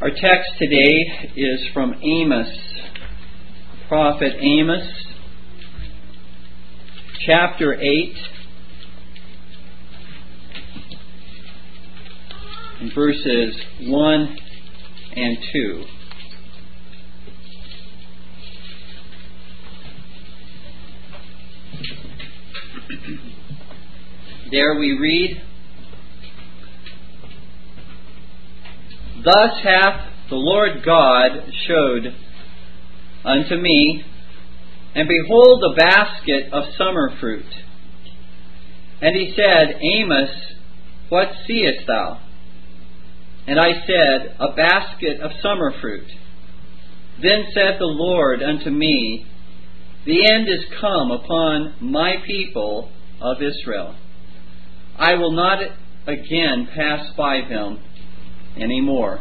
Our text today is from Amos, prophet Amos, chapter 8, verses 1 and 2. There we read, Thus hath the Lord God showed unto me, and behold, a basket of summer fruit. And he said, Amos, what seest thou? And I said, A basket of summer fruit. Then said the Lord unto me, The end is come upon my people of Israel. I will not again pass by them anymore.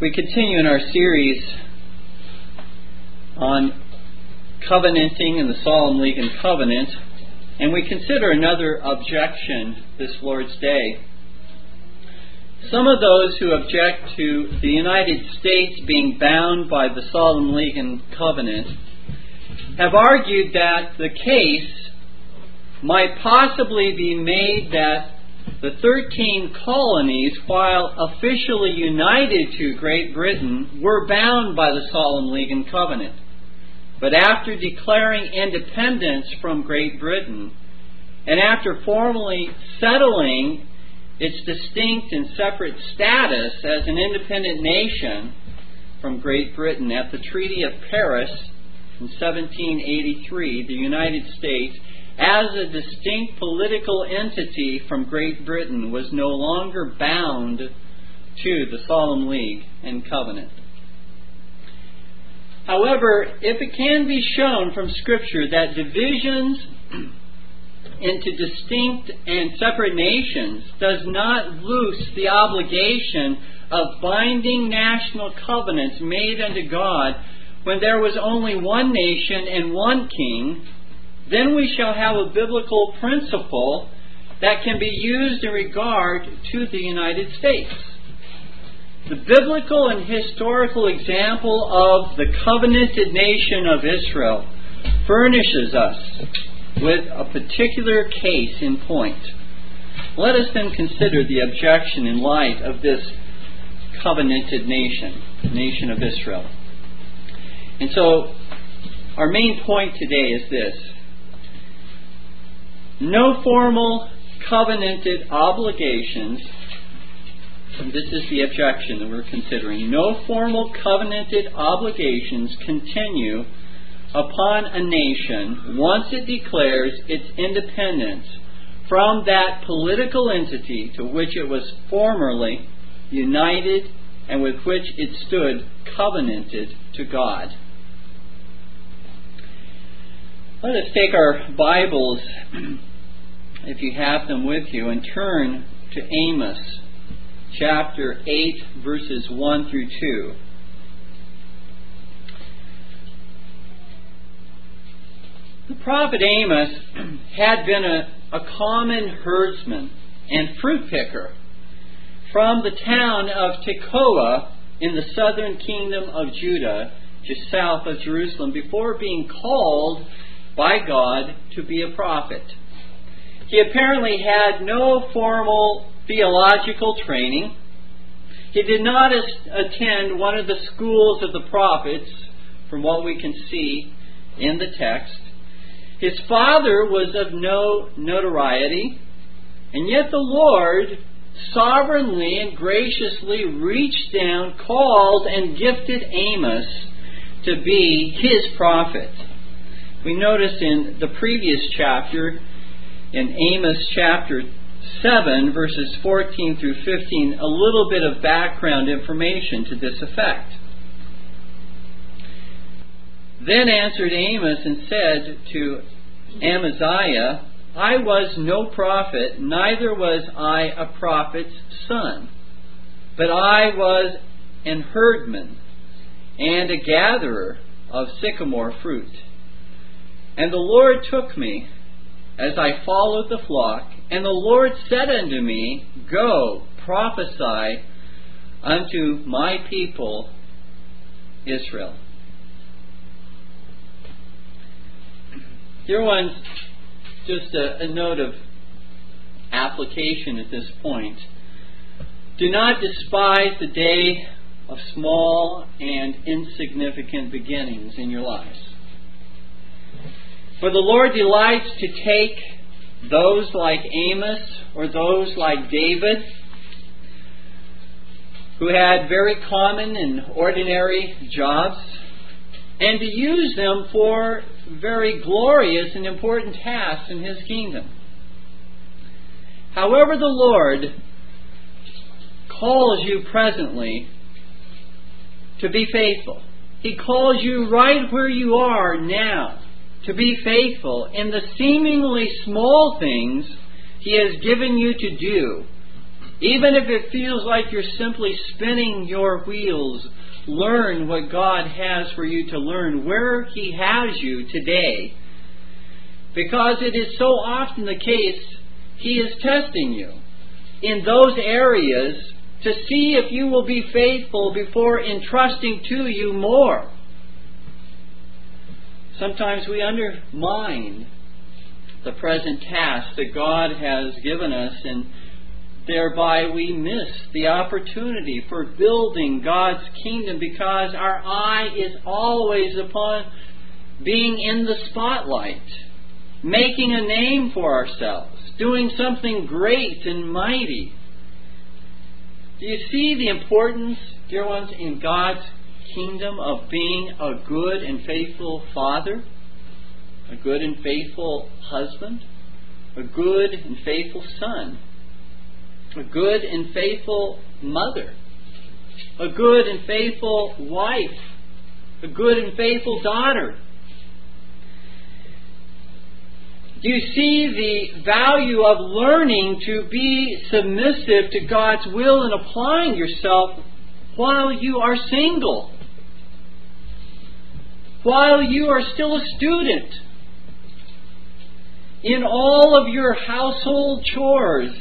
We continue in our series on covenanting and the Solemn League and Covenant, and we consider another objection this Lord's Day. Some of those who object to the United States being bound by the Solemn League and Covenant have argued that the case might possibly be made that the 13 colonies, while officially united to Great Britain, were bound by the Solemn League and Covenant. But after declaring independence from Great Britain, and after formally settling its distinct and separate status as an independent nation from Great Britain at the Treaty of Paris in 1783, the United States, as a distinct political entity from Great Britain, was no longer bound to the Solemn League and Covenant. However, if it can be shown from Scripture that divisions into distinct and separate nations does not loose the obligation of binding national covenants made unto God when there was only one nation and one king, then we shall have a biblical principle that can be used in regard to the United States. The biblical and historical example of the covenanted nation of Israel furnishes us with a particular case in point. Let us then consider the objection in light of this covenanted nation, the nation of Israel. And so, our main point today is this no formal covenanted obligations, this is the objection that we're considering, no formal covenanted obligations continue upon a nation once it declares its independence from that political entity to which it was formerly united and with which it stood covenanted to God. Let us take our Bibles, if you have them with you, and turn to Amos chapter 8, verses 1 through 2. The prophet Amos had been a, a common herdsman and fruit picker from the town of Tekoa in the southern kingdom of Judah, just south of Jerusalem, before being called by God to be a prophet. He apparently had no formal theological training. He did not attend one of the schools of the prophets, from what we can see in the text. His father was of no notoriety, and yet the Lord sovereignly and graciously reached down, called, and gifted Amos to be his prophet. We notice in the previous chapter, in Amos chapter 7, verses 14 through 15, a little bit of background information to this effect. Then answered Amos and said to Amaziah, I was no prophet, neither was I a prophet's son, but I was an herdman and a gatherer of sycamore fruit. And the Lord took me as I followed the flock, and the Lord said unto me, Go, prophesy unto my people Israel. Dear ones, just a, a note of application at this point. Do not despise the day of small and insignificant beginnings in your lives. For the Lord delights to take those like Amos or those like David, who had very common and ordinary jobs, and to use them for very glorious and important tasks in His kingdom. However, the Lord calls you presently to be faithful. He calls you right where you are now to be faithful in the seemingly small things He has given you to do. Even if it feels like you're simply spinning your wheels, learn what God has for you to learn, where He has you today. Because it is so often the case, He is testing you in those areas to see if you will be faithful before entrusting to you more. Sometimes we undermine the present task that God has given us, and thereby we miss the opportunity for building God's kingdom because our eye is always upon being in the spotlight, making a name for ourselves, doing something great and mighty. Do you see the importance, dear ones, in God's kingdom of being a good and faithful father, a good and faithful husband, a good and faithful son, a good and faithful mother, a good and faithful wife, a good and faithful daughter. Do you see the value of learning to be submissive to God's will and applying yourself while you are single? While you are still a student in all of your household chores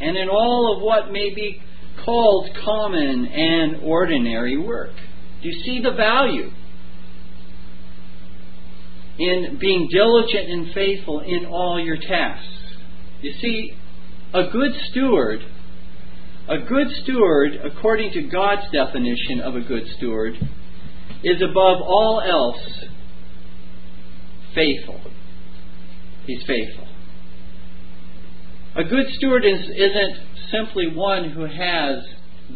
and in all of what may be called common and ordinary work. Do you see the value in being diligent and faithful in all your tasks? You see, a good steward, a good steward, according to God's definition of a good steward, is above all else faithful. He's faithful. A good steward is, isn't simply one who has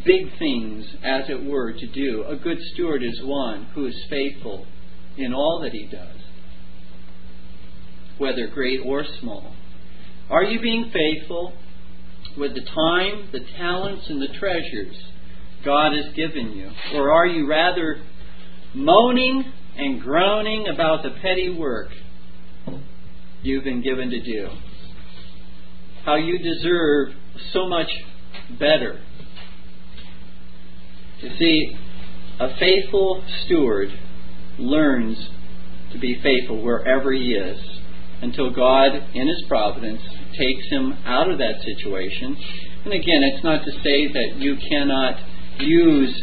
big things, as it were, to do. A good steward is one who is faithful in all that he does, whether great or small. Are you being faithful with the time, the talents, and the treasures God has given you? Or are you rather moaning and groaning about the petty work you've been given to do. How you deserve so much better. You see, a faithful steward learns to be faithful wherever he is until God, in his providence, takes him out of that situation. And again, it's not to say that you cannot use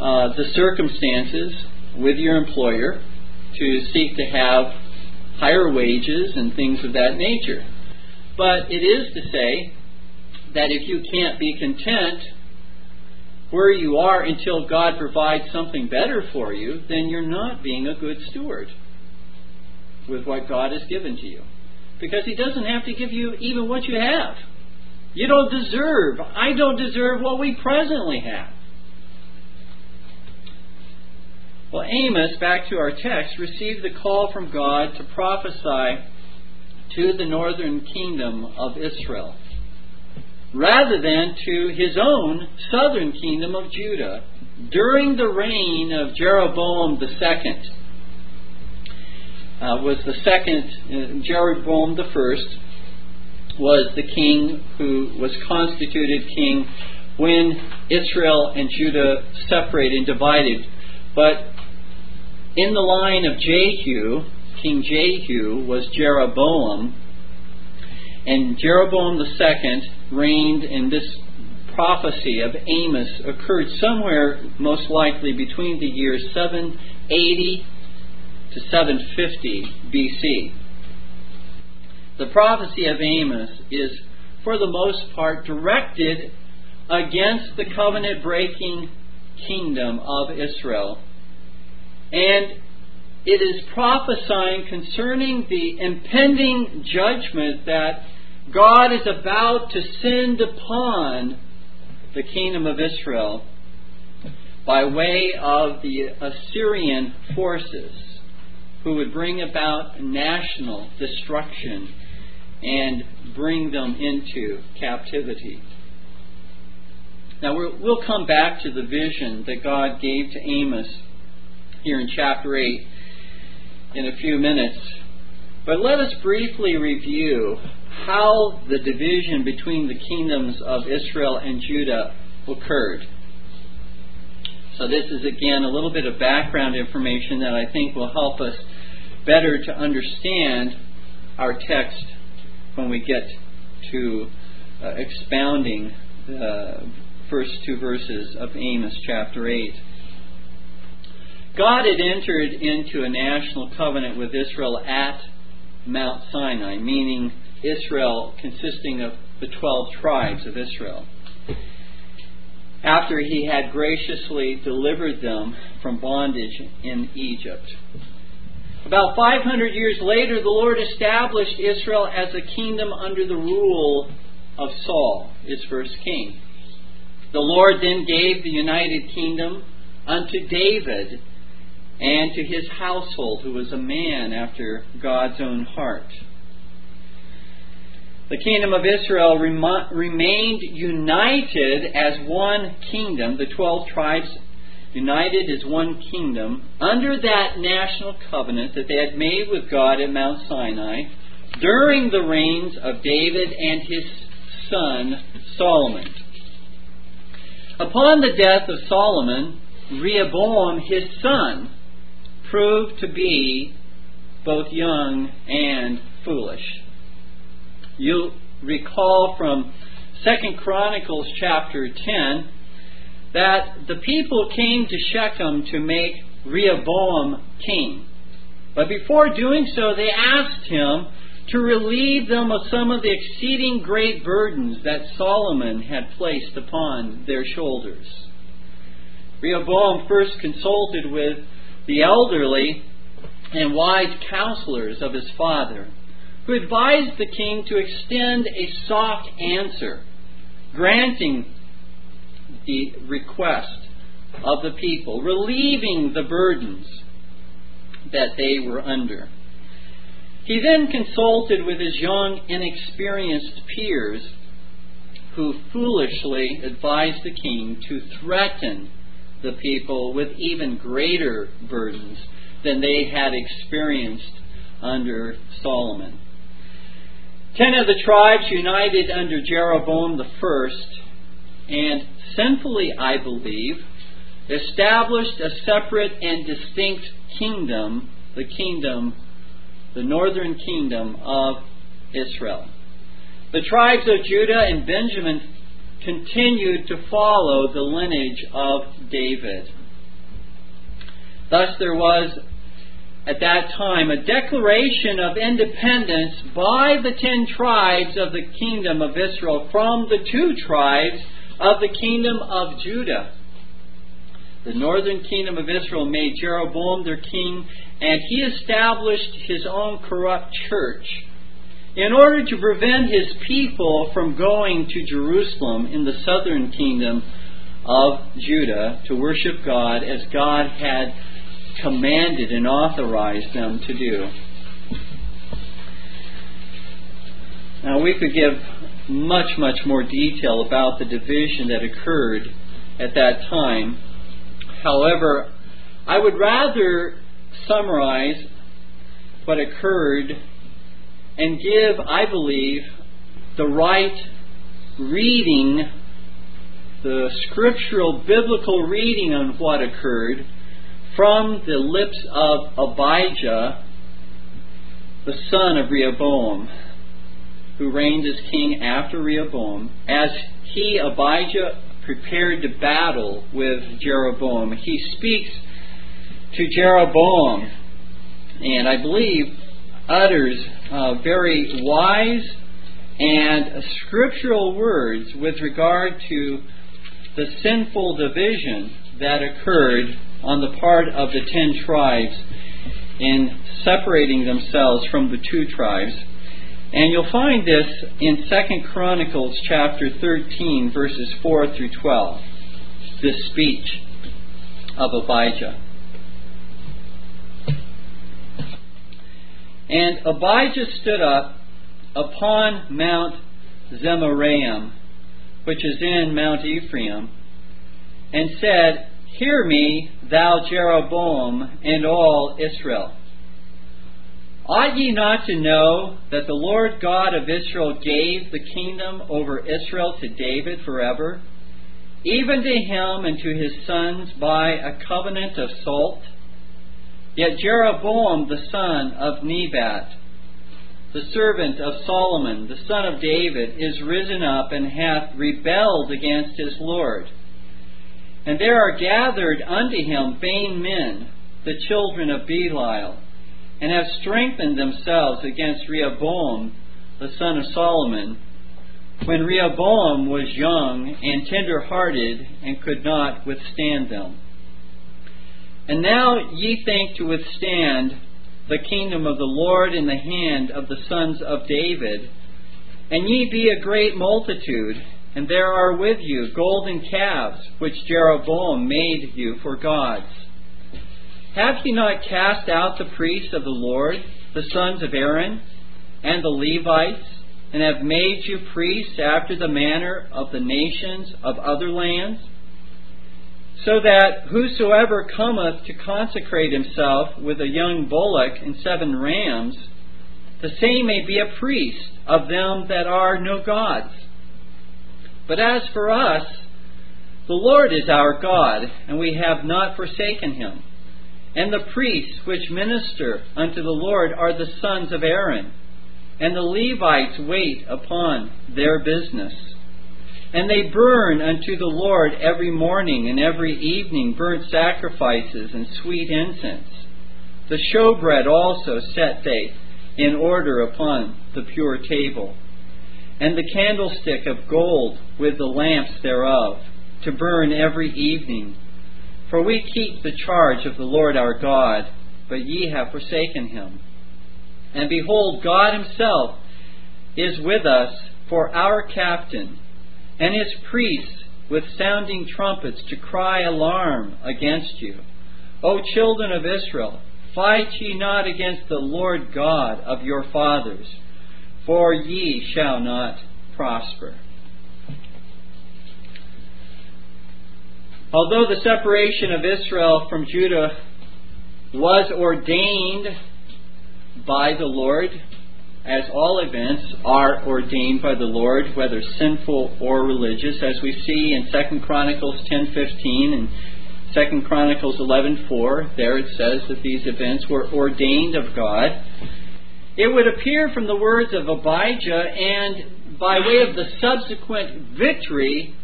uh, the circumstances with your employer to seek to have higher wages and things of that nature. But it is to say that if you can't be content where you are until God provides something better for you, then you're not being a good steward with what God has given to you. Because He doesn't have to give you even what you have. You don't deserve, I don't deserve what we presently have. Well, Amos, back to our text, received the call from God to prophesy to the northern kingdom of Israel, rather than to his own southern kingdom of Judah during the reign of Jeroboam second. Uh, was the second uh, Jeroboam the first was the king who was constituted king when Israel and Judah separated and divided. But in the line of Jehu, King Jehu was Jeroboam, and Jeroboam II reigned, and this prophecy of Amos occurred somewhere, most likely, between the years 780 to 750 BC. The prophecy of Amos is, for the most part, directed against the covenant breaking kingdom of Israel. And it is prophesying concerning the impending judgment that God is about to send upon the kingdom of Israel by way of the Assyrian forces who would bring about national destruction and bring them into captivity. Now, we'll come back to the vision that God gave to Amos here in chapter 8 in a few minutes. But let us briefly review how the division between the kingdoms of Israel and Judah occurred. So, this is again a little bit of background information that I think will help us better to understand our text when we get to uh, expounding the first two verses of Amos chapter 8. God had entered into a national covenant with Israel at Mount Sinai, meaning Israel consisting of the 12 tribes of Israel. After he had graciously delivered them from bondage in Egypt. About 500 years later, the Lord established Israel as a kingdom under the rule of Saul, its first king. The Lord then gave the united kingdom unto David and to his household, who was a man after God's own heart. The kingdom of Israel rem- remained united as one kingdom, the 12 tribes united as one kingdom, under that national covenant that they had made with God at Mount Sinai during the reigns of David and his son Solomon. Upon the death of Solomon, Rehoboam, his son, proved to be both young and foolish. You'll recall from 2 Chronicles chapter 10 that the people came to Shechem to make Rehoboam king. But before doing so, they asked him to relieve them of some of the exceeding great burdens that Solomon had placed upon their shoulders. Rehoboam first consulted with the elderly and wise counselors of his father, who advised the king to extend a soft answer, granting the request of the people, relieving the burdens that they were under. He then consulted with his young, inexperienced peers, who foolishly advised the king to threaten the people with even greater burdens than they had experienced under Solomon. Ten of the tribes united under Jeroboam the first, and sinfully, I believe, established a separate and distinct kingdom, the kingdom, the northern kingdom of Israel. The tribes of Judah and Benjamin continued to follow the lineage of David. Thus, there was at that time a declaration of independence by the ten tribes of the kingdom of Israel from the two tribes of the kingdom of Judah. The northern kingdom of Israel made Jeroboam their king, and he established his own corrupt church in order to prevent his people from going to Jerusalem in the southern kingdom of Judah to worship God as God had commanded and authorized them to do. Now, we could give much, much more detail about the division that occurred at that time. However, I would rather summarize what occurred and give, I believe, the right reading, the scriptural biblical reading on what occurred from the lips of Abijah the son of Rehoboam, who reigned as king after Rehoboam, as he, Abijah, prepared to battle with Jeroboam, he speaks to Jeroboam, and I believe utters uh, very wise and scriptural words with regard to the sinful division that occurred on the part of the ten tribes in separating themselves from the two tribes. And you'll find this in 2 Chronicles chapter 13, verses 4 through 12. This speech of Abijah. And Abijah stood up upon Mount Zemaraim, which is in Mount Ephraim, and said, Hear me, thou Jeroboam, and all Israel. Ought ye not to know that the Lord God of Israel gave the kingdom over Israel to David forever, even to him and to his sons by a covenant of salt? Yet Jeroboam the son of Nebat, the servant of Solomon, the son of David, is risen up and hath rebelled against his Lord. And there are gathered unto him vain men, the children of Belial, and have strengthened themselves against Rehoboam, the son of Solomon, when Rehoboam was young and tender hearted and could not withstand them. And now ye think to withstand the kingdom of the Lord in the hand of the sons of David. And ye be a great multitude, and there are with you golden calves, which Jeroboam made you for gods. Have ye not cast out the priests of the Lord, the sons of Aaron, and the Levites, and have made you priests after the manner of the nations of other lands? So that whosoever cometh to consecrate himself with a young bullock and seven rams, the same may be a priest of them that are no gods. But as for us, the Lord is our God, and we have not forsaken him. And the priests which minister unto the Lord are the sons of Aaron, and the Levites wait upon their business. And they burn unto the Lord every morning and every evening burnt sacrifices and sweet incense. The showbread also set they in order upon the pure table, and the candlestick of gold with the lamps thereof, to burn every evening. For we keep the charge of the Lord our God, but ye have forsaken him. And behold, God himself is with us for our captain and his priests with sounding trumpets to cry alarm against you. O children of Israel, fight ye not against the Lord God of your fathers, for ye shall not prosper. Although the separation of Israel from Judah was ordained by the Lord, as all events are ordained by the Lord, whether sinful or religious, as we see in 2 Chronicles 10:15 and 2 Chronicles 11:4. There it says that these events were ordained of God. It would appear from the words of Abijah and by way of the subsequent victory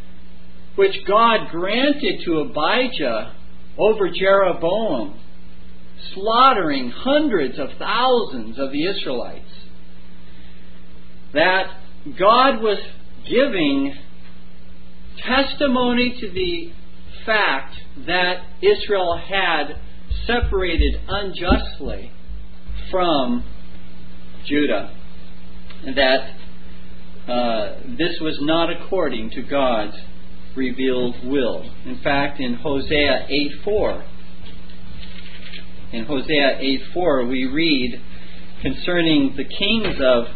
which God granted to Abijah over Jeroboam, slaughtering hundreds of thousands of the Israelites that God was giving testimony to the fact that Israel had separated unjustly from Judah, and that uh, this was not according to God's revealed will. In fact, in Hosea 8:4, in Hosea 8:4, we read concerning the kings of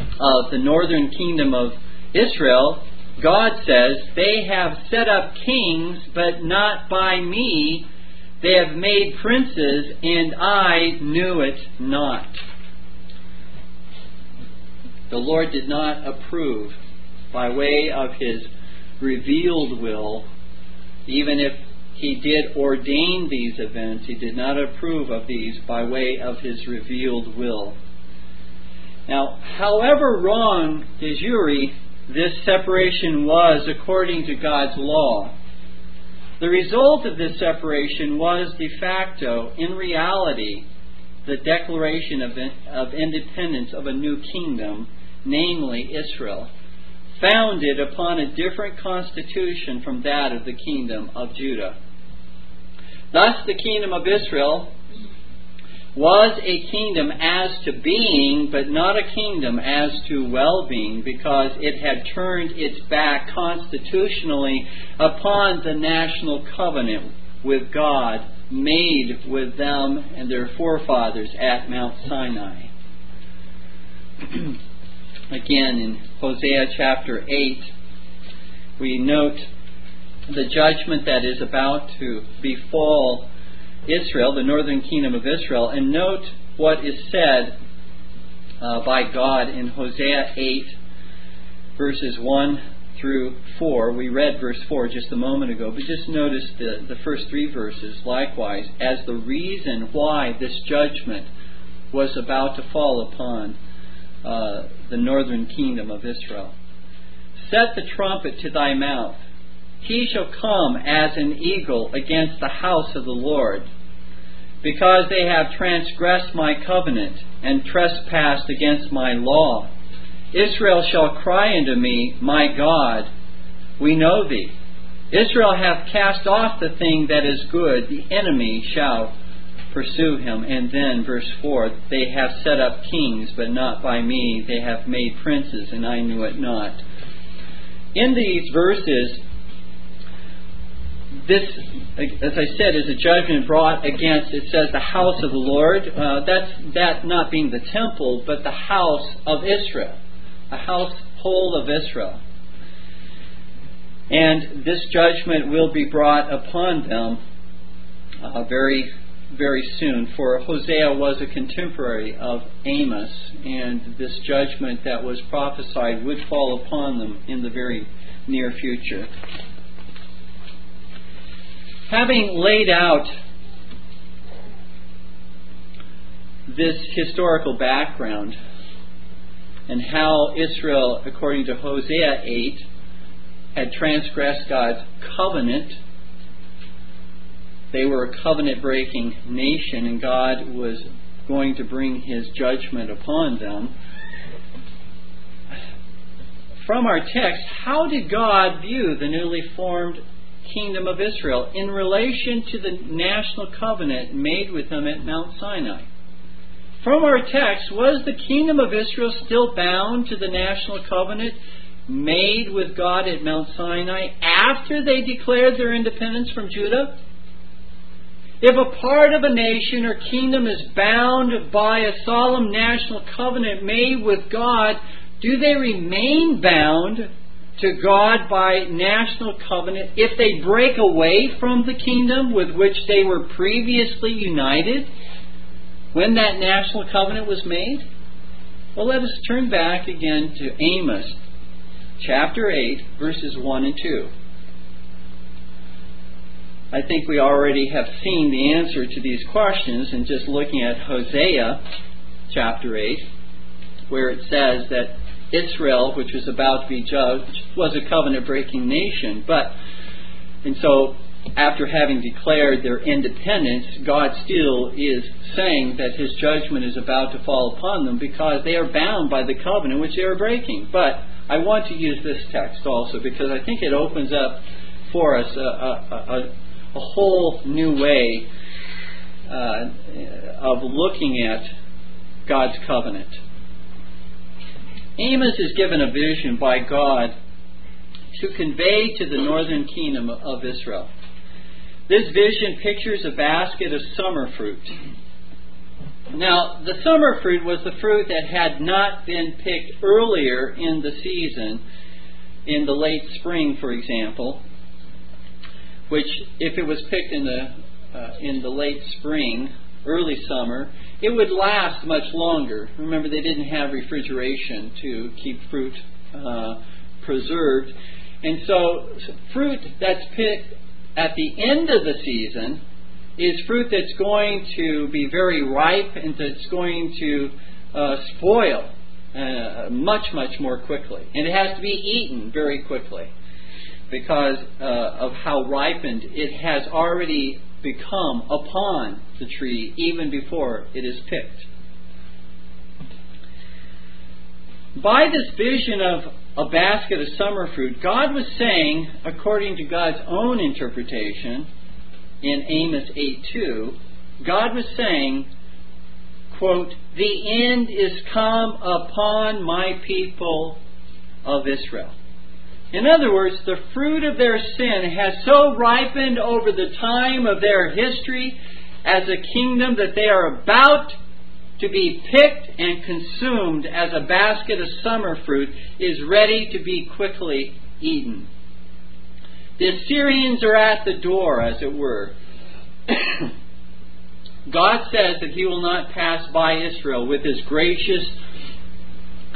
of the northern kingdom of Israel, God says, They have set up kings, but not by me. They have made princes, and I knew it not. The Lord did not approve by way of his revealed will, even if he did ordain these events, he did not approve of these by way of his revealed will. Now, however wrong de jure this separation was according to God's law, the result of this separation was de facto, in reality, the declaration of, of independence of a new kingdom, namely Israel, founded upon a different constitution from that of the kingdom of Judah. Thus, the kingdom of Israel was a kingdom as to being, but not a kingdom as to well being, because it had turned its back constitutionally upon the national covenant with God made with them and their forefathers at Mount Sinai. Again, in Hosea chapter 8, we note the judgment that is about to befall Israel, the northern kingdom of Israel, and note what is said uh, by God in Hosea 8, verses 1 through 4. We read verse 4 just a moment ago, but just notice the, the first three verses likewise as the reason why this judgment was about to fall upon uh, the northern kingdom of Israel. Set the trumpet to thy mouth. He shall come as an eagle against the house of the Lord because they have transgressed my covenant and trespassed against my law. Israel shall cry unto me, My God, we know thee. Israel hath cast off the thing that is good, the enemy shall pursue him. And then, verse 4 They have set up kings, but not by me. They have made princes, and I knew it not. In these verses, this, as I said, is a judgment brought against, it says, the house of the Lord. Uh, that's that not being the temple, but the house of Israel, the household of Israel. And this judgment will be brought upon them uh, very, very soon. For Hosea was a contemporary of Amos, and this judgment that was prophesied would fall upon them in the very near future. Having laid out this historical background and how Israel, according to Hosea 8, had transgressed God's covenant. They were a covenant breaking nation, and God was going to bring his judgment upon them. From our text, how did God view the newly formed kingdom of Israel in relation to the national covenant made with them at Mount Sinai. From our text, was the kingdom of Israel still bound to the national covenant made with God at Mount Sinai after they declared their independence from Judah? If a part of a nation or kingdom is bound by a solemn national covenant made with God, do they remain bound to God by national covenant if they break away from the kingdom with which they were previously united when that national covenant was made? Well, let us turn back again to Amos chapter 8, verses 1 and 2. I think we already have seen the answer to these questions in just looking at Hosea chapter 8, where it says that Israel, which was about to be judged, was a covenant breaking nation. But, and so, after having declared their independence, God still is saying that his judgment is about to fall upon them because they are bound by the covenant which they are breaking. But I want to use this text also because I think it opens up for us a, a, a, a whole new way uh, of looking at God's covenant. Amos is given a vision by God to convey to the northern kingdom of Israel. This vision pictures a basket of summer fruit. Now, the summer fruit was the fruit that had not been picked earlier in the season, in the late spring, for example, which, if it was picked in the, uh, in the late spring, early summer, it would last much longer. Remember, they didn't have refrigeration to keep fruit uh, preserved. And so, fruit that's picked at the end of the season is fruit that's going to be very ripe and that's going to uh, spoil uh, much, much more quickly. And it has to be eaten very quickly because uh, of how ripened it has already become upon the tree even before it is picked. By this vision of a basket of summer fruit, God was saying, according to God's own interpretation in Amos 8:2, God was saying, quote, "The end is come upon my people of Israel." In other words, the fruit of their sin has so ripened over the time of their history as a kingdom that they are about to be picked and consumed as a basket of summer fruit is ready to be quickly eaten. The Assyrians are at the door, as it were. God says that He will not pass by Israel with His gracious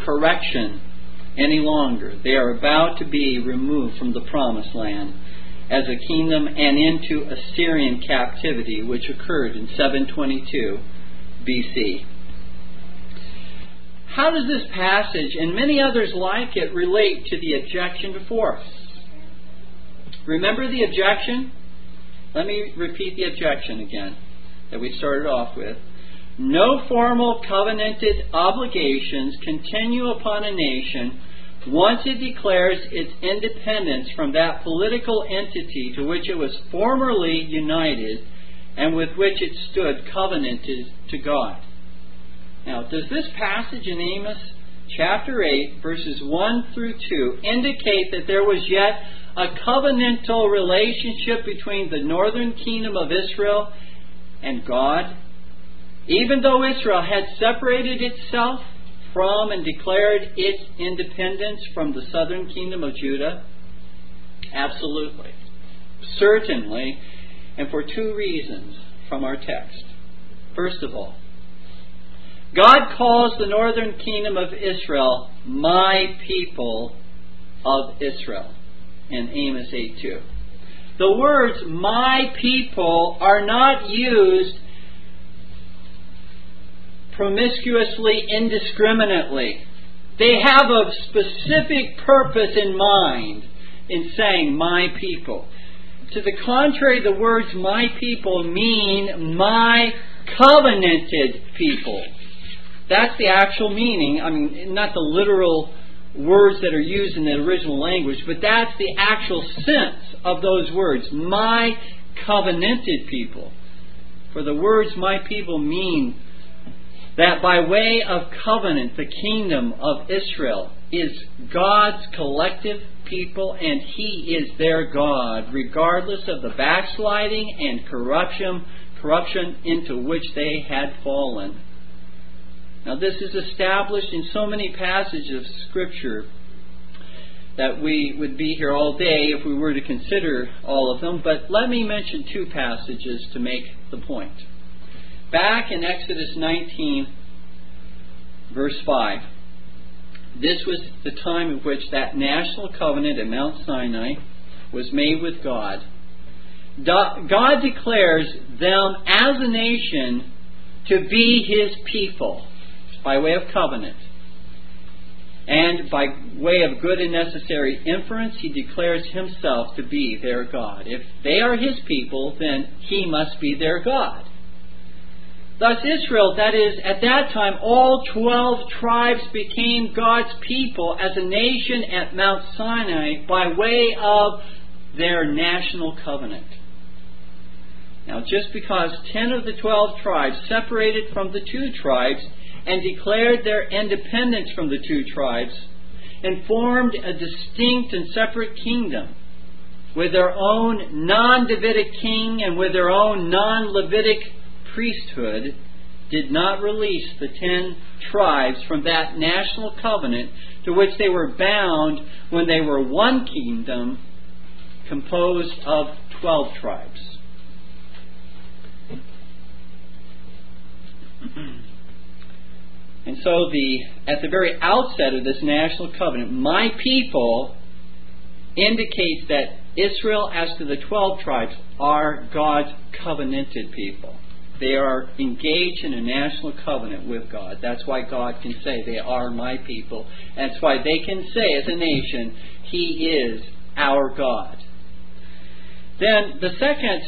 correction any longer. They are about to be removed from the promised land as a kingdom and into Assyrian captivity, which occurred in 722 BC. How does this passage and many others like it relate to the objection before us? Remember the objection? Let me repeat the objection again that we started off with. No formal covenanted obligations continue upon a nation once it declares its independence from that political entity to which it was formerly united and with which it stood covenanted to God. Now, does this passage in Amos chapter 8, verses 1 through 2, indicate that there was yet a covenantal relationship between the northern kingdom of Israel and God? Even though Israel had separated itself from and declared its independence from the southern kingdom of Judah? Absolutely. Certainly, and for two reasons from our text. First of all, God calls the northern kingdom of Israel my people of Israel in Amos 8 2. The words my people are not used promiscuously, indiscriminately. They have a specific purpose in mind in saying my people. To the contrary, the words my people mean my covenanted people. That's the actual meaning. I mean, not the literal words that are used in the original language, but that's the actual sense of those words. My covenanted people. For the words my people mean that by way of covenant, the kingdom of Israel is God's collective people and He is their God, regardless of the backsliding and corruption, corruption into which they had fallen. Now, this is established in so many passages of Scripture that we would be here all day if we were to consider all of them, but let me mention two passages to make the point. Back in Exodus 19, verse 5, this was the time in which that national covenant at Mount Sinai was made with God. God declares them as a nation to be his people by way of covenant. And by way of good and necessary inference, he declares himself to be their God. If they are his people, then he must be their God. Thus, Israel, that is, at that time, all 12 tribes became God's people as a nation at Mount Sinai by way of their national covenant. Now, just because 10 of the 12 tribes separated from the two tribes and declared their independence from the two tribes and formed a distinct and separate kingdom with their own non Davidic king and with their own non Levitic priesthood did not release the ten tribes from that national covenant to which they were bound when they were one kingdom composed of twelve tribes. And so the at the very outset of this national covenant, my people indicates that Israel, as to the twelve tribes, are God's covenanted people. They are engaged in a national covenant with God. That's why God can say, They are my people. That's why they can say, as a nation, He is our God. Then the second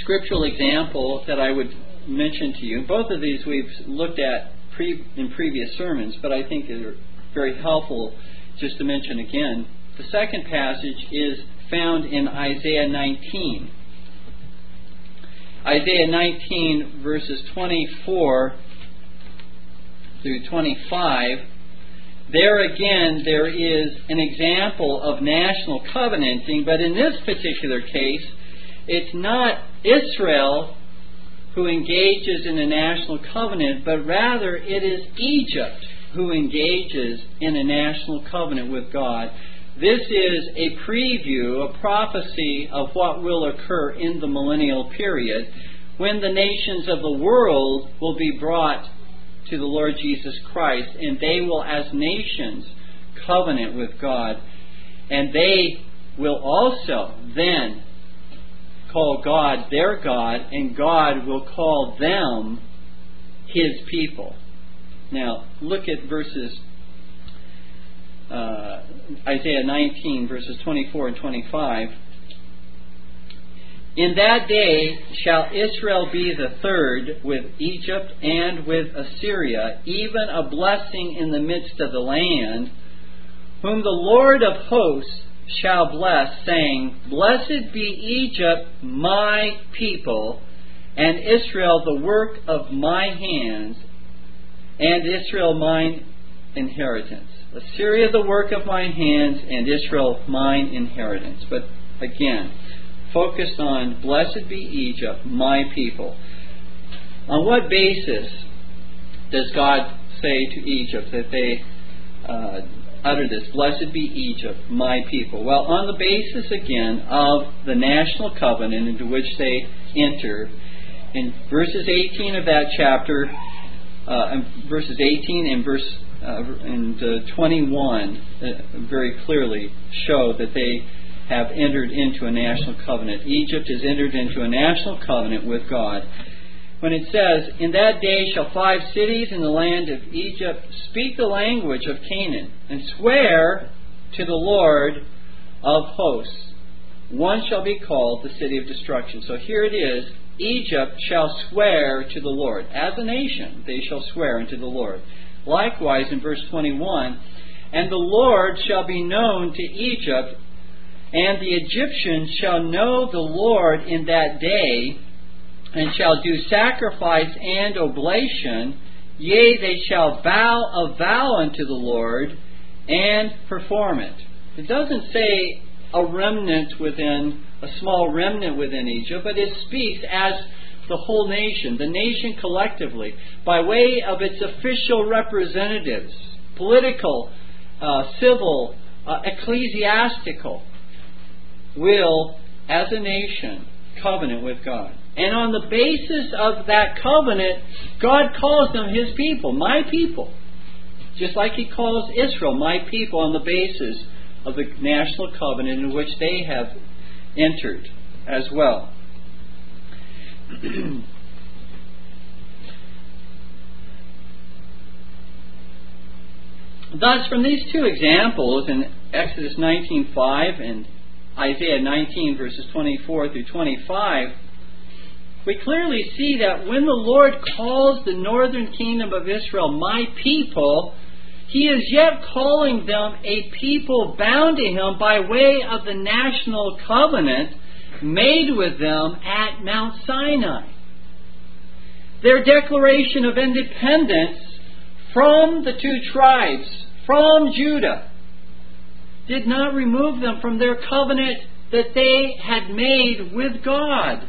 scriptural example that I would mention to you, both of these we've looked at pre- in previous sermons, but I think they're very helpful just to mention again. The second passage is found in Isaiah 19. Isaiah 19, verses 24 through 25. There again, there is an example of national covenanting, but in this particular case, it's not Israel who engages in a national covenant, but rather it is Egypt who engages in a national covenant with God. This is a preview, a prophecy of what will occur in the millennial period when the nations of the world will be brought to the Lord Jesus Christ and they will, as nations, covenant with God. And they will also then call God their God, and God will call them his people. Now, look at verses, uh, Isaiah 19, verses 24 and 25. In that day shall Israel be the third with Egypt and with Assyria, even a blessing in the midst of the land, whom the Lord of hosts shall bless, saying, Blessed be Egypt, my people, and Israel, the work of my hands, and Israel, mine inheritance. Assyria, the work of my hands, and Israel, mine inheritance. But again, focused on, Blessed be Egypt, my people. On what basis does God say to Egypt that they uh, utter this, Blessed be Egypt, my people? Well, on the basis again of the national covenant into which they enter. In verses 18 of that chapter, uh, verses 18 and verse and uh, 21 uh, very clearly show that they have entered into a national covenant. Egypt has entered into a national covenant with God when it says, In that day shall five cities in the land of Egypt speak the language of Canaan, and swear to the Lord of hosts. One shall be called the city of destruction. So here it is Egypt shall swear to the Lord. As a nation, they shall swear unto the Lord. Likewise, in verse 21, and the Lord shall be known to Egypt, and the Egyptians shall know the Lord in that day and shall do sacrifice and oblation, yea, they shall vow a vow unto the Lord and perform it. It doesn't say a remnant within, a small remnant within Egypt, but it speaks as the whole nation, the nation collectively, by way of its official representatives, political, uh, civil, uh, ecclesiastical, will, as a nation, covenant with God. And on the basis of that covenant, God calls them His people, my people. Just like He calls Israel, my people, on the basis of the national covenant in which they have entered as well. Thus, from these two examples in Exodus 19:5 and Isaiah 19 verses 24 through 25, we clearly see that when the Lord calls the northern kingdom of Israel my people, he is yet calling them a people bound to him by way of the national covenant made with them at Mount Sinai. Their declaration of independence from the two tribes, from Judah, did not remove them from their covenant that they had made with God.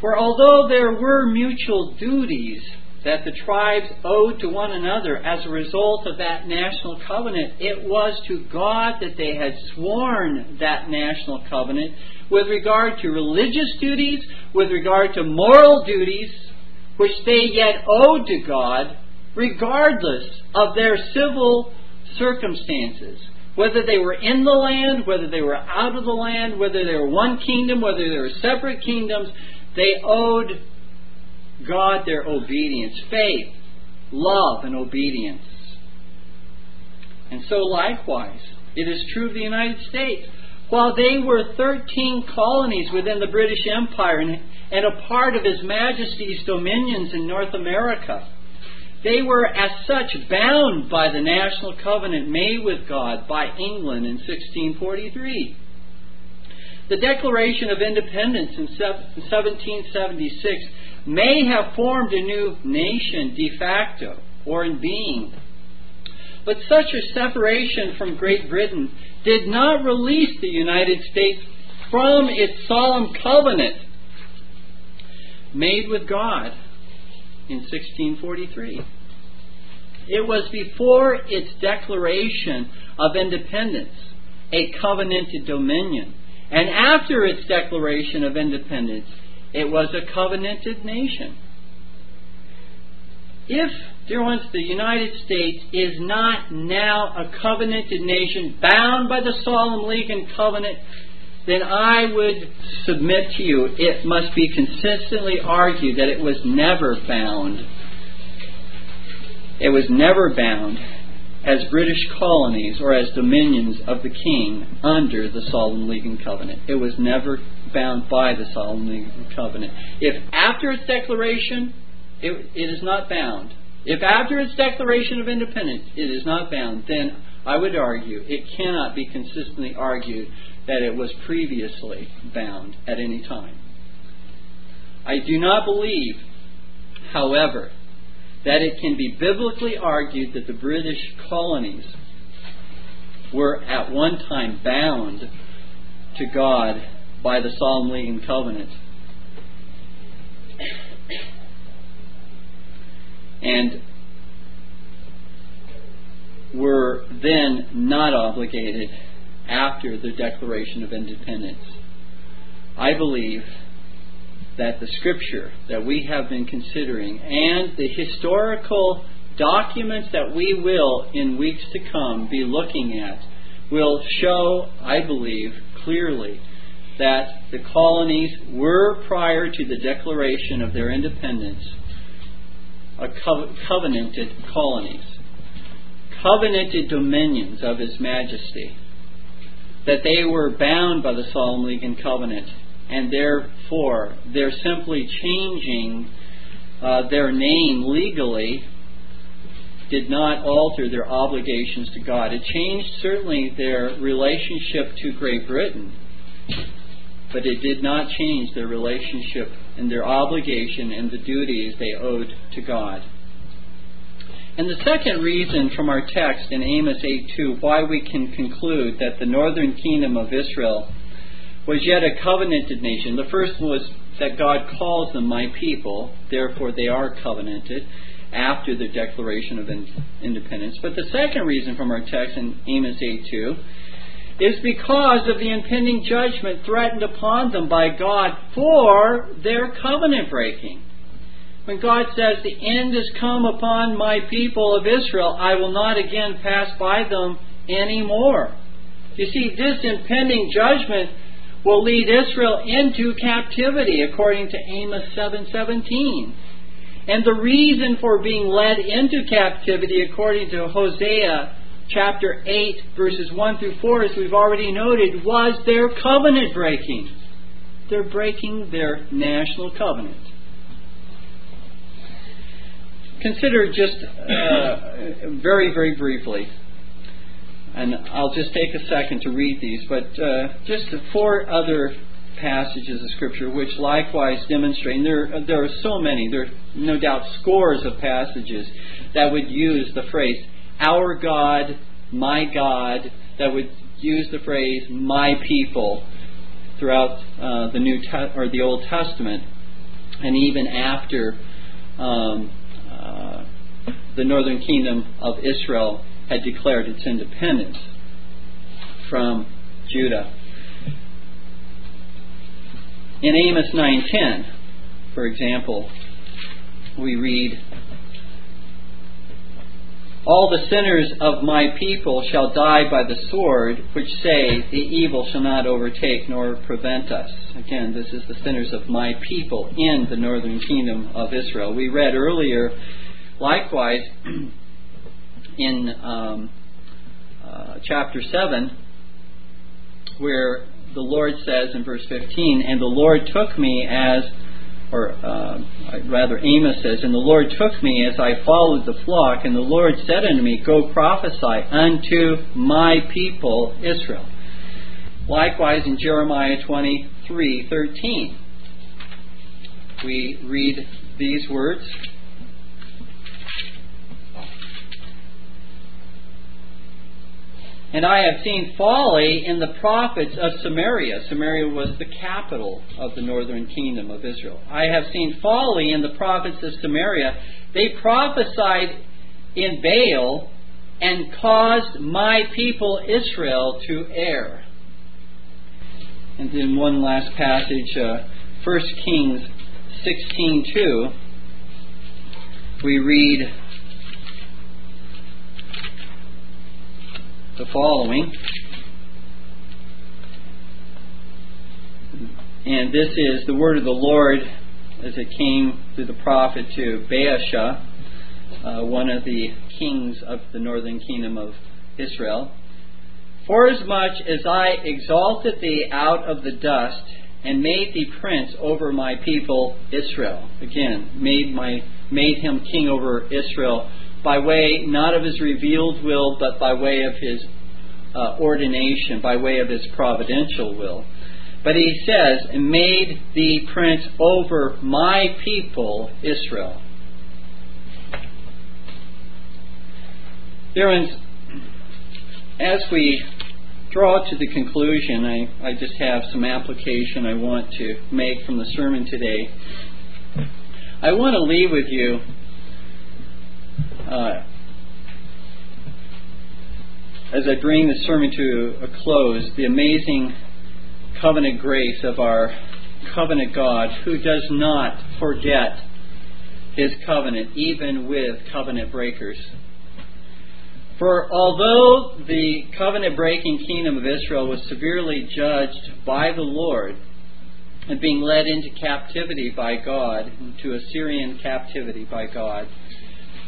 For although there were mutual duties that the tribes owed to one another as a result of that national covenant, it was to God that they had sworn that national covenant with regard to religious duties, with regard to moral duties, which they yet owed to God, regardless of their civil circumstances. Whether they were in the land, whether they were out of the land, whether they were one kingdom, whether they were separate kingdoms, They owed God their obedience, faith, love, and obedience. And so, likewise, it is true of the United States. While they were 13 colonies within the British Empire and, and a part of His Majesty's dominions in North America, they were as such bound by the national covenant made with God by England in 1643. The Declaration of Independence in 1776 may have formed a new nation de facto or in being. But such a separation from Great Britain did not release the United States from its solemn covenant made with God in 1643. It was before its declaration of independence, a covenanted dominion. And after its declaration of independence, it was a covenanted nation. If, dear ones, the United States is not now a covenanted nation bound by the Solemn League and Covenant, then I would submit to you it must be consistently argued that it was never bound. It was never bound as British colonies or as dominions of the king under the Solemn League and Covenant. It was never bound by the Solemn Covenant. If after its declaration it, it is not bound, if after its declaration of independence it is not bound, then I would argue it cannot be consistently argued that it was previously bound at any time. I do not believe, however, that it can be biblically argued that the British colonies were at one time bound to God by the Solemn League Covenant. And were then not obligated after the Declaration of Independence. I believe that the scripture that we have been considering and the historical documents that we will, in weeks to come, be looking at will show, I believe, clearly that the colonies were, prior to the declaration of their independence, a covenanted colonies, covenanted dominions of His Majesty, that they were bound by the Solemn League and Covenant and therefore they're simply changing uh, their name legally did not alter their obligations to God. It changed certainly their relationship to Great Britain, but it did not change their relationship and their obligation and the duties they owed to God. And the second reason from our text in Amos 8:2 why we can conclude that the northern kingdom of Israel was yet a covenanted nation. The first was that God calls them my people, therefore they are covenanted after the declaration of independence. But the second reason from our text in Amos 8:2 is because of the impending judgment threatened upon them by God for their covenant breaking. When God says, The end has come upon my people of Israel, I will not again pass by them anymore. You see, this impending judgment will lead Israel into captivity according to Amos 7:17. and the reason for being led into captivity according to Hosea chapter 8 verses 1 through 4 as we've already noted was their covenant breaking. They're breaking their national covenant. Consider just uh, very, very briefly and I'll just take a second to read these, but uh, just four other passages of Scripture which likewise demonstrate, and there, there are so many, there are no doubt scores of passages that would use the phrase, our God, my God, that would use the phrase, my people, throughout uh, the New Te- or the Old Testament, and even after um, uh, the northern kingdom of Israel had declared its independence from Judah. In Amos 9:10, for example, we read, All the sinners of my people shall die by the sword, which say, The evil shall not overtake nor prevent us. Again, this is the sinners of my people in the northern kingdom of Israel. We read earlier, likewise, in um, uh, chapter 7, where the Lord says in verse 15, And the Lord took me as or uh, rather Amos says, And the Lord took me as I followed the flock, and the Lord said unto me, Go prophesy unto my people Israel. Likewise in Jeremiah 23:13, we read these words. And I have seen folly in the prophets of Samaria. Samaria was the capital of the northern kingdom of Israel. I have seen folly in the prophets of Samaria. They prophesied in Baal and caused my people Israel to err. And then one last passage, uh, 1 Kings 16:2, we read the following. And this is the word of the Lord as it came through the prophet to Baasha, uh, one of the kings of the northern kingdom of Israel. Forasmuch as I exalted thee out of the dust and made thee prince over my people Israel. Again, made my made him king over Israel by way not of his revealed will, but by way of his uh, ordination, by way of his providential will. But he says, and made the prince over my people Israel. Dear ones, as we draw to the conclusion, I, I just have some application I want to make from the sermon today. I want to leave with you uh, as I bring the sermon to a close, the amazing covenant grace of our covenant God who does not forget his covenant, even with covenant breakers. For although the covenant breaking kingdom of Israel was severely judged by the Lord and being led into captivity by God, into Assyrian captivity by God,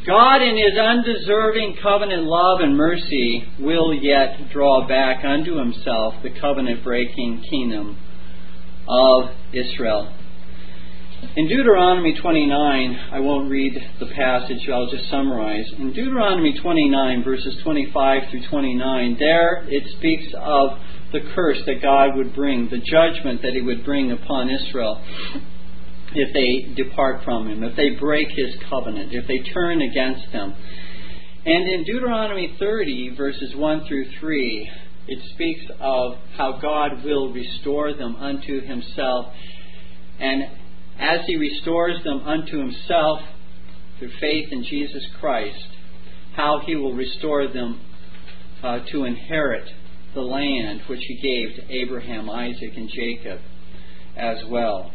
God, in His undeserving covenant love and mercy, will yet draw back unto Himself the covenant breaking kingdom of Israel. In Deuteronomy 29, I won't read the passage, I'll just summarize. In Deuteronomy 29, verses 25 through 29, there it speaks of the curse that God would bring, the judgment that He would bring upon Israel if they depart from him, if they break his covenant, if they turn against him. And in Deuteronomy 30, verses 1 through 3, it speaks of how God will restore them unto himself. And as he restores them unto himself through faith in Jesus Christ, how he will restore them uh, to inherit the land which he gave to Abraham, Isaac, and Jacob as well.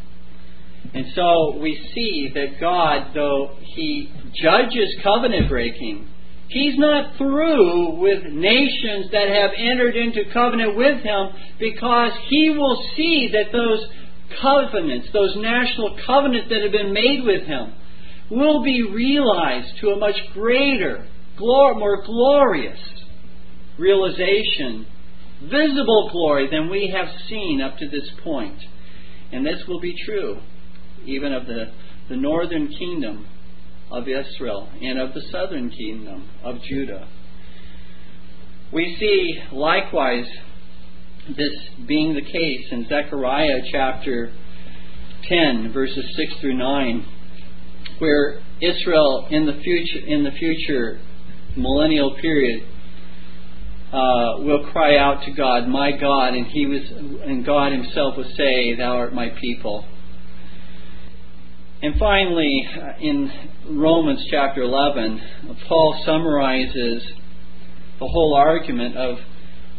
And so we see that God, though He judges covenant breaking, He's not through with nations that have entered into covenant with Him because He will see that those covenants, those national covenants that have been made with Him, will be realized to a much greater, more glorious realization, visible glory than we have seen up to this point. And this will be true even of the, the northern kingdom of Israel and of the southern kingdom of Judah. We see likewise this being the case in Zechariah chapter 10 verses 6 through 9 where Israel in the future in the future millennial period uh, will cry out to God, my God, and he was and God himself will say, Thou art my people. And finally, uh, in Romans chapter 11, Paul summarizes the whole argument of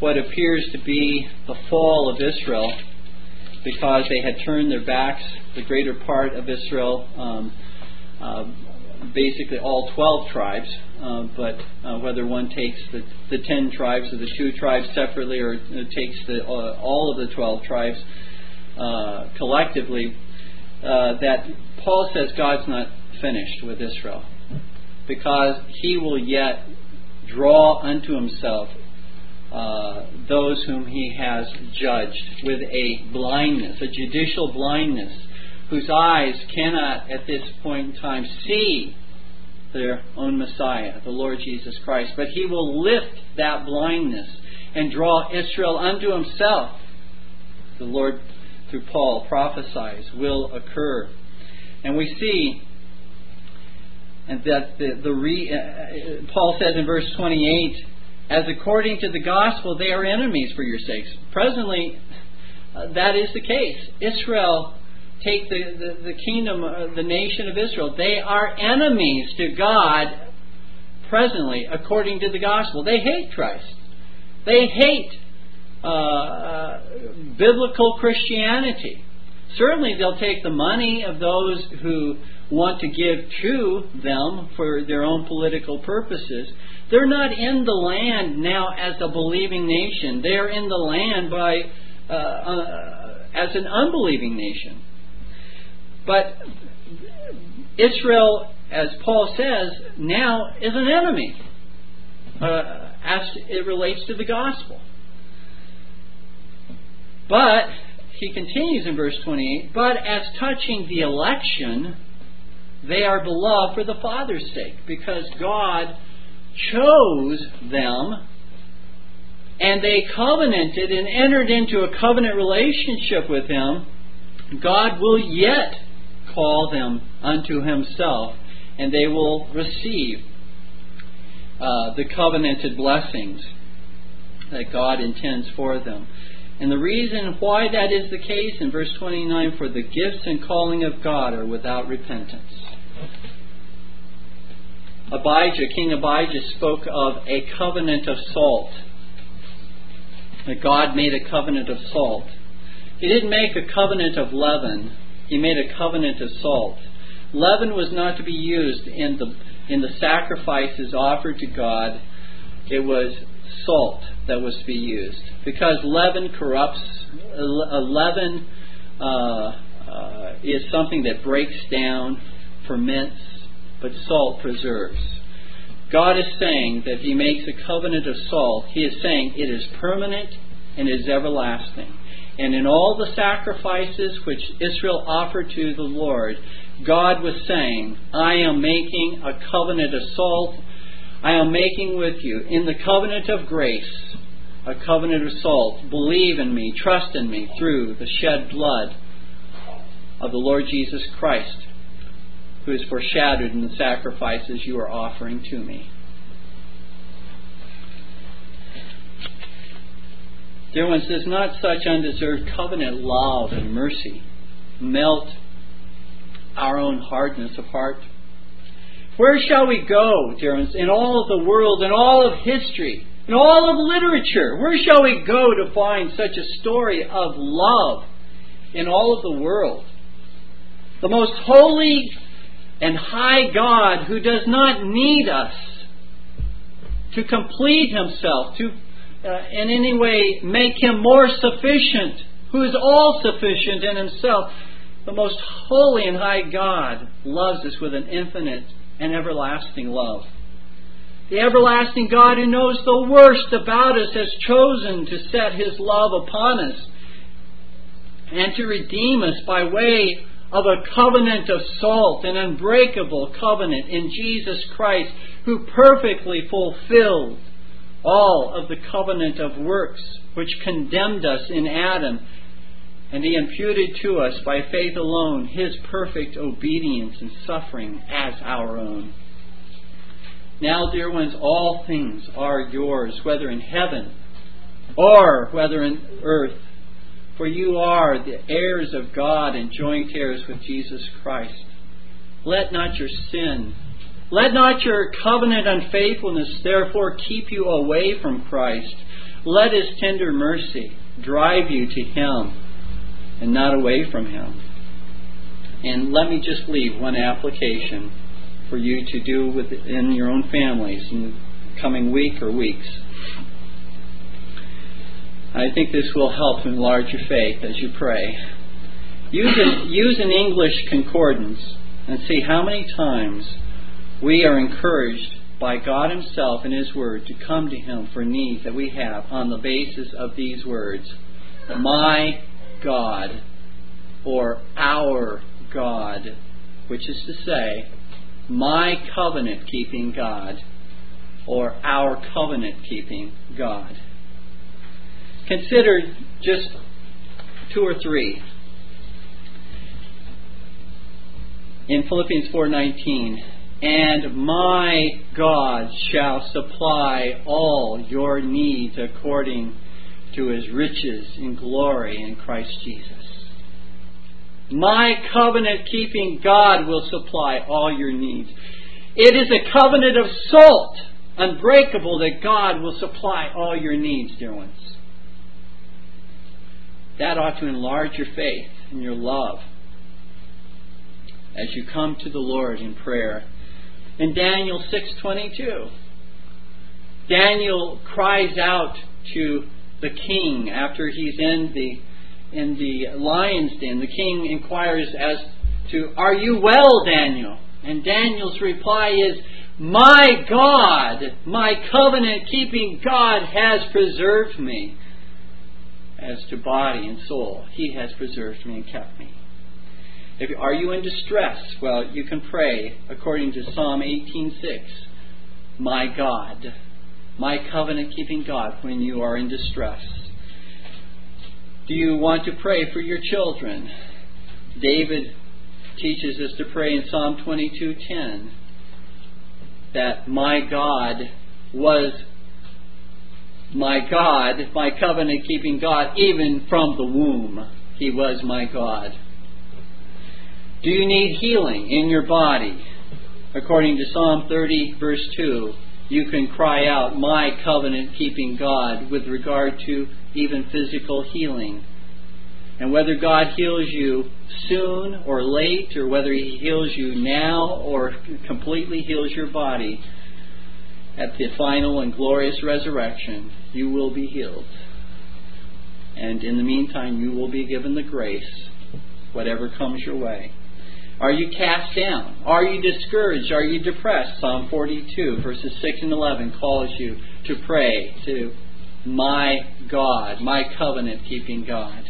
what appears to be the fall of Israel because they had turned their backs, the greater part of Israel, um, uh, basically all 12 tribes, uh, but uh, whether one takes the, the 10 tribes or the two tribes separately or takes the, uh, all of the 12 tribes uh, collectively, uh, that Paul says God's not finished with Israel because he will yet draw unto himself uh, those whom he has judged with a blindness, a judicial blindness, whose eyes cannot at this point in time see their own Messiah, the Lord Jesus Christ. But he will lift that blindness and draw Israel unto himself. The Lord, through Paul, prophesies will occur. And we see and that the, the re, uh, Paul says in verse 28, as according to the gospel, they are enemies for your sakes. Presently, uh, that is the case. Israel, take the, the, the kingdom, uh, the nation of Israel, they are enemies to God presently, according to the gospel. They hate Christ. They hate uh, uh biblical Christianity. Certainly, they'll take the money of those who want to give to them for their own political purposes. They're not in the land now as a believing nation. They are in the land by uh, uh, as an unbelieving nation. But Israel, as Paul says, now is an enemy uh, as it relates to the gospel. But he continues in verse 28 But as touching the election, they are beloved for the Father's sake, because God chose them and they covenanted and entered into a covenant relationship with Him. God will yet call them unto Himself, and they will receive uh, the covenanted blessings that God intends for them. And the reason why that is the case in verse 29 for the gifts and calling of God are without repentance. Abijah, King Abijah, spoke of a covenant of salt. That God made a covenant of salt. He didn't make a covenant of leaven, he made a covenant of salt. Leaven was not to be used in the, in the sacrifices offered to God, it was salt that was to be used. Because leaven corrupts, leaven uh, uh, is something that breaks down, ferments, but salt preserves. God is saying that He makes a covenant of salt. He is saying it is permanent and is everlasting. And in all the sacrifices which Israel offered to the Lord, God was saying, I am making a covenant of salt. I am making with you in the covenant of grace a covenant of salt. Believe in me, trust in me through the shed blood of the Lord Jesus Christ who is foreshadowed in the sacrifices you are offering to me. Dear ones, does not such undeserved covenant love and mercy melt our own hardness of heart? Where shall we go, dear ones, in all of the world, in all of history, in all of literature? Where shall we go to find such a story of love in all of the world? The most holy and high God who does not need us to complete himself, to uh, in any way make him more sufficient, who is all sufficient in himself. The most holy and high God loves us with an infinite and everlasting love. The everlasting God who knows the worst about us has chosen to set his love upon us and to redeem us by way of a covenant of salt, an unbreakable covenant in Jesus Christ, who perfectly fulfilled all of the covenant of works which condemned us in Adam. And he imputed to us by faith alone his perfect obedience and suffering as our own. Now, dear ones, all things are yours, whether in heaven or whether in earth for you are the heirs of God and joint heirs with Jesus Christ. Let not your sin, let not your covenant unfaithfulness therefore keep you away from Christ. Let his tender mercy drive you to him and not away from him. And let me just leave one application. for you to do within your own families in the coming week or weeks. I think this will help enlarge your faith as you pray. Use an, use an English concordance and see how many times we are encouraged by God Himself and His Word to come to Him for needs that we have on the basis of these words My God, or our God, which is to say, My covenant keeping God, or our covenant keeping God. Consider just two or three. In Philippians 4:19, and my God shall supply all your needs according to his riches in glory in Christ Jesus. My covenant keeping God will supply all your needs. It is a covenant of salt, unbreakable, that God will supply all your needs, dear ones. That ought to enlarge your faith and your love as you come to the Lord in prayer. In Daniel 6:22, Daniel cries out to the king after he's in the in the lion's den. The king inquires as to, "Are you well, Daniel?" And Daniel's reply is, "My God, my covenant-keeping God has preserved me." As to body and soul, He has preserved me and kept me. If, are you in distress? Well, you can pray according to Psalm 18:6. My God, my covenant keeping God, when you are in distress. Do you want to pray for your children? David teaches us to pray in Psalm 22:10 that my God was my God, my covenant keeping God, even from the womb. He was my God. Do you need healing in your body? According to Psalm 30, verse 2, you can cry out, My covenant keeping God, with regard to even physical healing. And whether God heals you soon or late, or whether He heals you now or completely heals your body, at the final and glorious resurrection, you will be healed. And in the meantime, you will be given the grace, whatever comes your way. Are you cast down? Are you discouraged? Are you depressed? Psalm 42, verses 6 and 11 calls you to pray to my God, my covenant keeping God.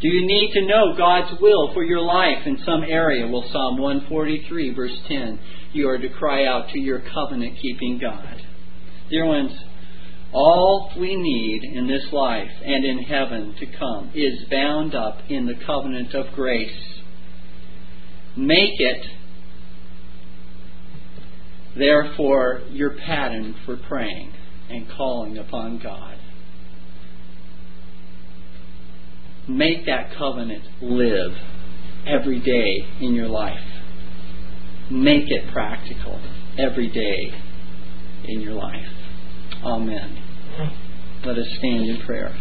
Do you need to know God's will for your life in some area? Well, Psalm 143, verse 10, you are to cry out to your covenant keeping God. Dear ones, all we need in this life and in heaven to come is bound up in the covenant of grace Make it, therefore, your pattern for praying and calling upon God. Make that covenant live every day in your life. Make it practical every day in your life. Amen. Let us stand in prayer.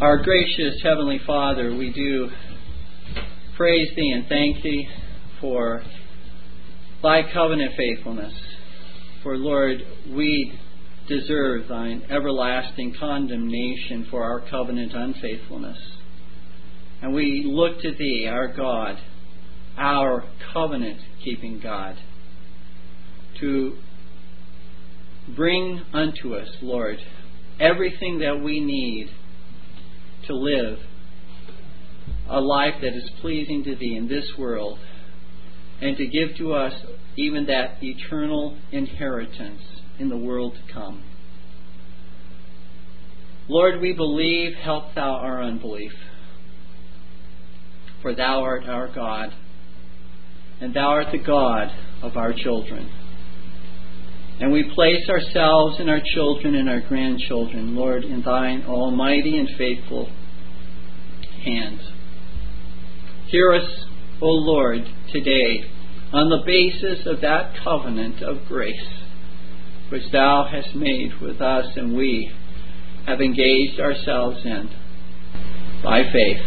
Our gracious Heavenly Father, we do praise Thee and thank Thee for Thy covenant faithfulness. For, Lord, we deserve Thine everlasting condemnation for our covenant unfaithfulness. And we look to Thee, our God, our covenant keeping God, to bring unto us, Lord, everything that we need to live a life that is pleasing to Thee in this world and to give to us even that eternal inheritance in the world to come. Lord, we believe, help Thou our unbelief. For Thou art our God, and Thou art the God of our children. And we place ourselves and our children and our grandchildren, Lord, in thine almighty and faithful Hear us, O Lord, today on the basis of that covenant of grace which thou hast made with us and we have engaged ourselves in. by faith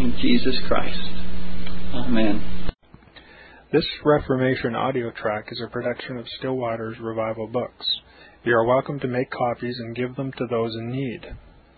in Jesus Christ. Amen. This Reformation audio track is a production of Still Waters Revival Books. You are welcome to make copies and give them to those in need.